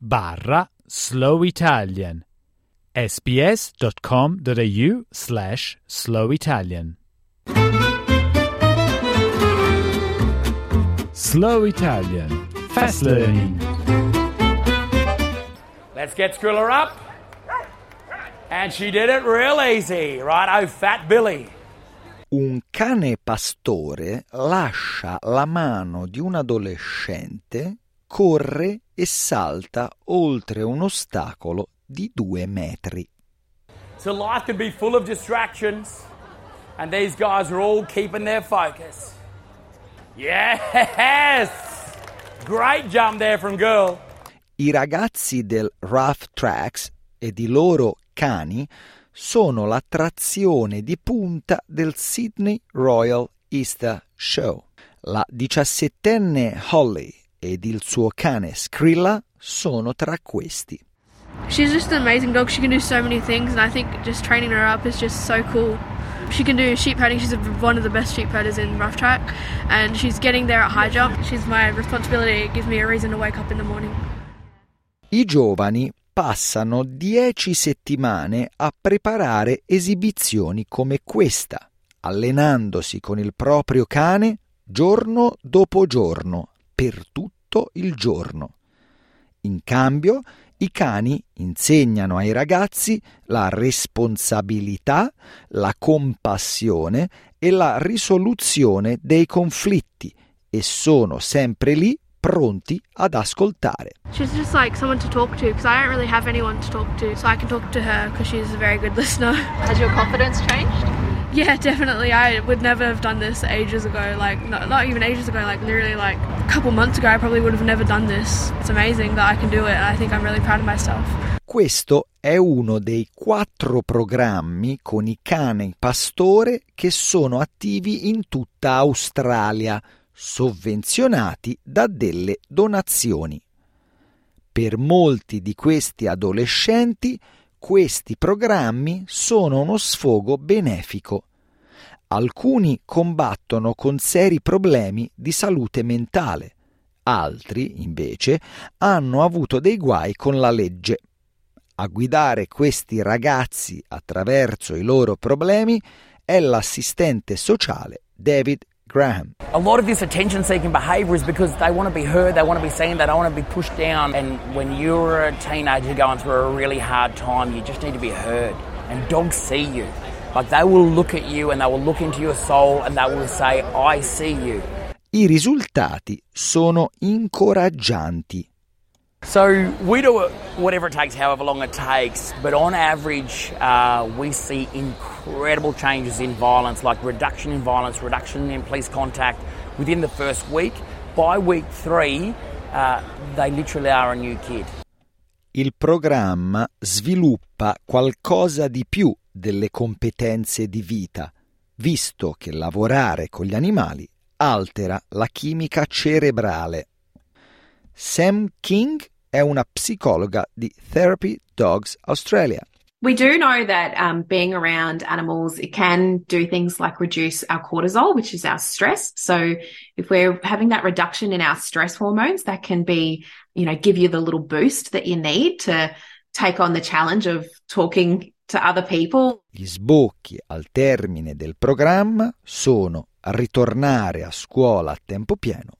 barra slow Italian sbs.com.au slash slow Italian Slow Italian Fast Learning Let's get Skrilla up. And she did it real easy. Right, oh, fat Billy. Un cane pastore lascia la mano di un adolescente, corre e salta oltre un ostacolo di due metri. So life can be full of distractions, and these guys are all keeping their focus. Yes! Great jump there from girl. I ragazzi del Rough Tracks ed i loro cani sono l'attrazione di punta del Sydney Royal Easter Show. La diciassettenne Holly ed il suo cane Skrilla sono tra questi. She's just an amazing dog. She can do so many things, and I think just training her up is just so cool. She can do sheep herding. She's one of the best sheep herders in rough track, and she's getting there at high jump. She's my responsibility. It gives me a reason to wake up in the morning. I giovani passano dieci settimane a preparare esibizioni come questa, allenandosi con il proprio cane giorno dopo giorno, per tutto il giorno. In cambio, i cani insegnano ai ragazzi la responsabilità, la compassione e la risoluzione dei conflitti e sono sempre lì pronti ad ascoltare. She's just like someone to talk to because I don't really have anyone to talk to, so I can talk to her because she's a very good listener. Has your confidence changed? Yeah, definitely. I would never have done this ages ago. Like, not, not even ages ago. Like, literally, like a couple months ago, I probably would have never done this. It's amazing that I can do it. I think I'm really proud of myself. Questo è uno dei quattro programmi con i cani pastore che sono attivi in tutta Australia, sovvenzionati da delle donazioni. Per molti di questi adolescenti questi programmi sono uno sfogo benefico. Alcuni combattono con seri problemi di salute mentale, altri, invece, hanno avuto dei guai con la legge. A guidare questi ragazzi attraverso i loro problemi è l'assistente sociale David Graham. A lot of this attention seeking behaviour is because they want to be heard, they want to be seen, they don't want to be pushed down. And when you're a teenager going through a really hard time, you just need to be heard. And dogs see you. Like they will look at you and they will look into your soul and they will say, I see you. I risultati sono incoraggianti. So we do it whatever it takes, however long it takes. But on average, uh, we see incredible changes in violence, like reduction in violence, reduction in police contact within the first week. By week three, uh, they literally are a new kid. Il programma sviluppa qualcosa di più delle competenze di vita, visto che lavorare con gli animali altera la chimica cerebrale. Sam King è una psicologa di Therapy Dogs Australia. We do know that um, being around animals, it can do things like reduce our cortisol, which is our stress. So if we're having that reduction in our stress hormones, that can be, you know, give you the little boost that you need to take on the challenge of talking to other people. Gli sbocchi al termine del programma sono ritornare a scuola a tempo pieno